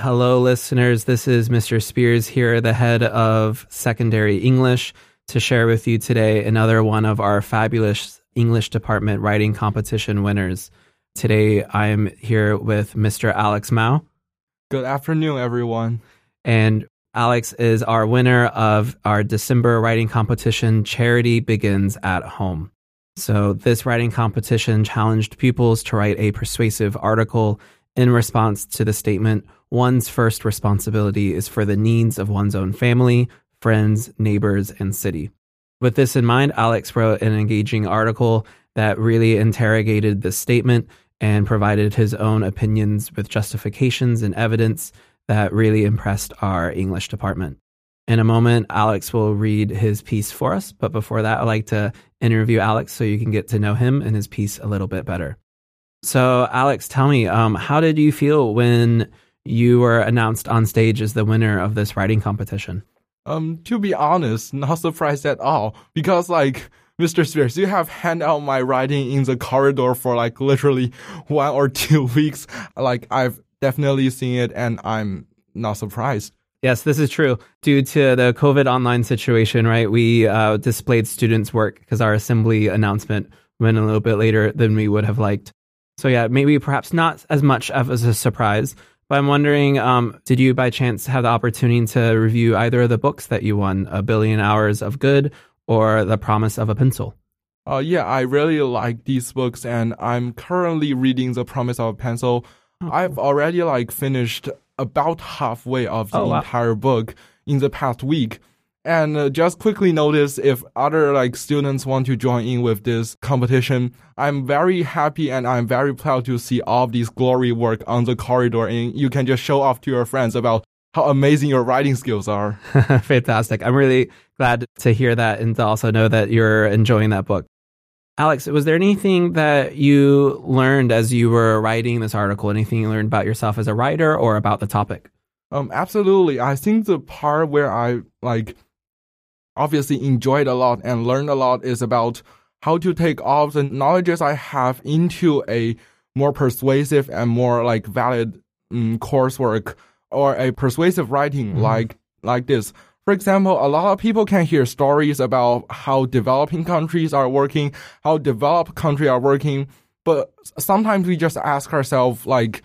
Hello, listeners. This is Mr. Spears here, the head of secondary English, to share with you today another one of our fabulous English department writing competition winners. Today, I'm here with Mr. Alex Mao. Good afternoon, everyone. And Alex is our winner of our December writing competition, Charity Begins at Home. So, this writing competition challenged pupils to write a persuasive article in response to the statement one's first responsibility is for the needs of one's own family, friends, neighbors, and city. With this in mind, Alex wrote an engaging article that really interrogated this statement and provided his own opinions with justifications and evidence that really impressed our English department. In a moment, Alex will read his piece for us, but before that, I'd like to interview Alex so you can get to know him and his piece a little bit better. So, Alex, tell me, um, how did you feel when you were announced on stage as the winner of this writing competition. Um, to be honest, not surprised at all because like Mr. Spears, you have hand out my writing in the corridor for like literally one or two weeks. Like I've definitely seen it and I'm not surprised. Yes, this is true. Due to the COVID online situation, right, we uh, displayed students' work because our assembly announcement went a little bit later than we would have liked. So yeah, maybe perhaps not as much of as a surprise, but I'm wondering, um, did you by chance have the opportunity to review either of the books that you won, A Billion Hours of Good or The Promise of a Pencil? Uh, yeah, I really like these books, and I'm currently reading The Promise of a Pencil. Oh, I've already like finished about halfway of the oh, wow. entire book in the past week. And uh, just quickly notice if other like students want to join in with this competition. I'm very happy and I'm very proud to see all of these glory work on the corridor and you can just show off to your friends about how amazing your writing skills are. Fantastic. I'm really glad to hear that and to also know that you're enjoying that book. Alex, was there anything that you learned as you were writing this article? Anything you learned about yourself as a writer or about the topic? Um, absolutely. I think the part where I like obviously enjoyed a lot and learned a lot is about how to take all the knowledges I have into a more persuasive and more like valid um, coursework or a persuasive writing mm-hmm. like like this. For example, a lot of people can hear stories about how developing countries are working, how developed countries are working, but sometimes we just ask ourselves like,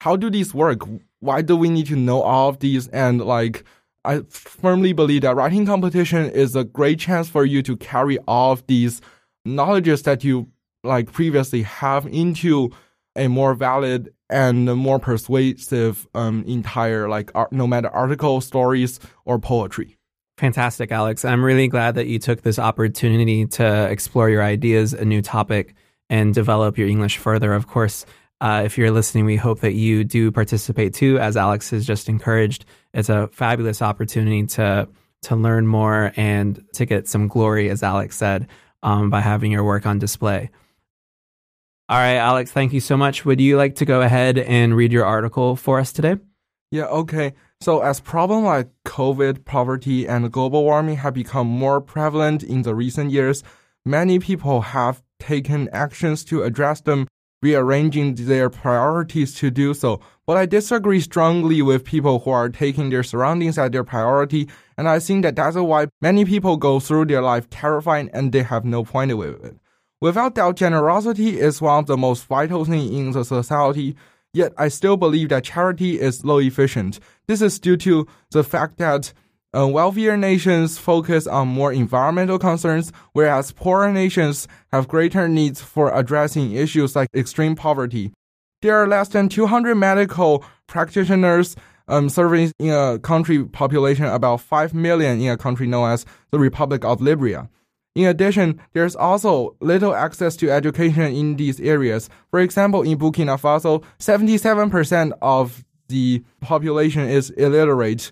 how do these work? Why do we need to know all of these? And like, I firmly believe that writing competition is a great chance for you to carry all of these knowledges that you like previously have into a more valid and more persuasive um, entire like art, no matter article, stories, or poetry. Fantastic, Alex. I'm really glad that you took this opportunity to explore your ideas, a new topic, and develop your English further. Of course, uh, if you're listening, we hope that you do participate too, as Alex has just encouraged. It's a fabulous opportunity to to learn more and to get some glory, as Alex said, um, by having your work on display. All right, Alex, thank you so much. Would you like to go ahead and read your article for us today? Yeah, okay. So, as problems like COVID, poverty, and global warming have become more prevalent in the recent years, many people have taken actions to address them rearranging their priorities to do so. But I disagree strongly with people who are taking their surroundings as their priority, and I think that that's why many people go through their life terrified and they have no point with it. Without doubt, generosity is one of the most vital things in the society. Yet I still believe that charity is low efficient. This is due to the fact that uh, wealthier nations focus on more environmental concerns, whereas poorer nations have greater needs for addressing issues like extreme poverty. There are less than 200 medical practitioners um, serving in a country population about 5 million in a country known as the Republic of Liberia. In addition, there's also little access to education in these areas. For example, in Burkina Faso, 77% of the population is illiterate.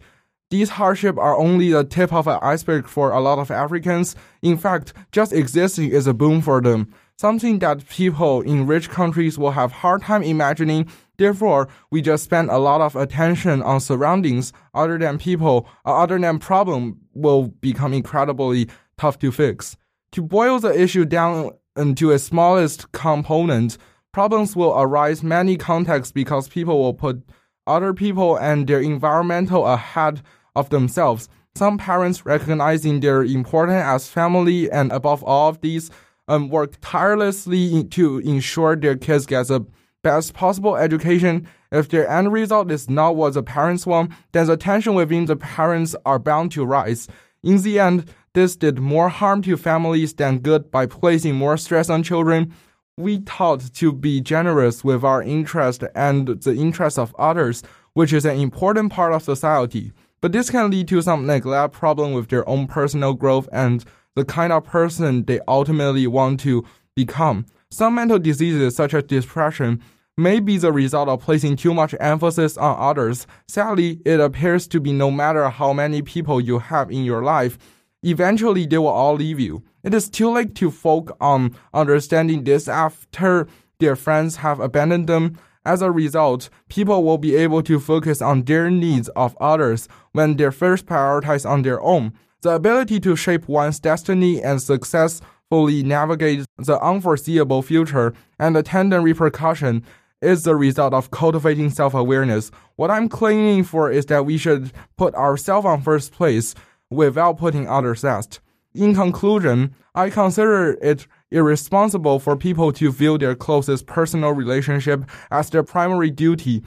These hardships are only the tip of an iceberg for a lot of Africans. In fact, just existing is a boon for them, something that people in rich countries will have hard time imagining. Therefore, we just spend a lot of attention on surroundings other than people, uh, other than problem will become incredibly tough to fix. To boil the issue down into its smallest component, problems will arise many contexts because people will put other people and their environmental ahead of themselves. Some parents, recognizing their importance as family and above all of these, um, work tirelessly to ensure their kids get the best possible education. If their end result is not what the parents want, then the tension within the parents are bound to rise. In the end, this did more harm to families than good by placing more stress on children. We taught to be generous with our interest and the interest of others, which is an important part of society. But this can lead to some neglect problem with their own personal growth and the kind of person they ultimately want to become. Some mental diseases, such as depression, may be the result of placing too much emphasis on others. Sadly, it appears to be no matter how many people you have in your life, eventually they will all leave you. It is too late to focus on understanding this after their friends have abandoned them. As a result, people will be able to focus on their needs of others when they first prioritize on their own. The ability to shape one's destiny and successfully navigate the unforeseeable future and attendant repercussion is the result of cultivating self-awareness. What I'm claiming for is that we should put ourselves on first place without putting others last. In conclusion, I consider it irresponsible for people to view their closest personal relationship as their primary duty.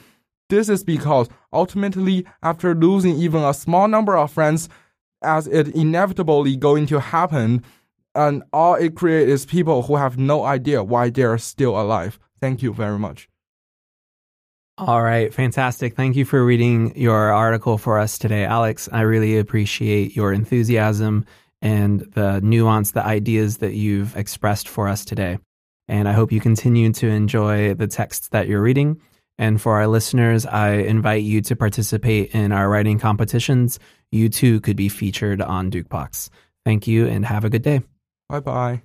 This is because ultimately, after losing even a small number of friends, as it inevitably going to happen, and all it creates is people who have no idea why they are still alive. Thank you very much. All right, fantastic. Thank you for reading your article for us today, Alex. I really appreciate your enthusiasm and the nuance, the ideas that you've expressed for us today. And I hope you continue to enjoy the texts that you're reading. And for our listeners, I invite you to participate in our writing competitions. You too could be featured on Dukebox. Thank you and have a good day. Bye bye.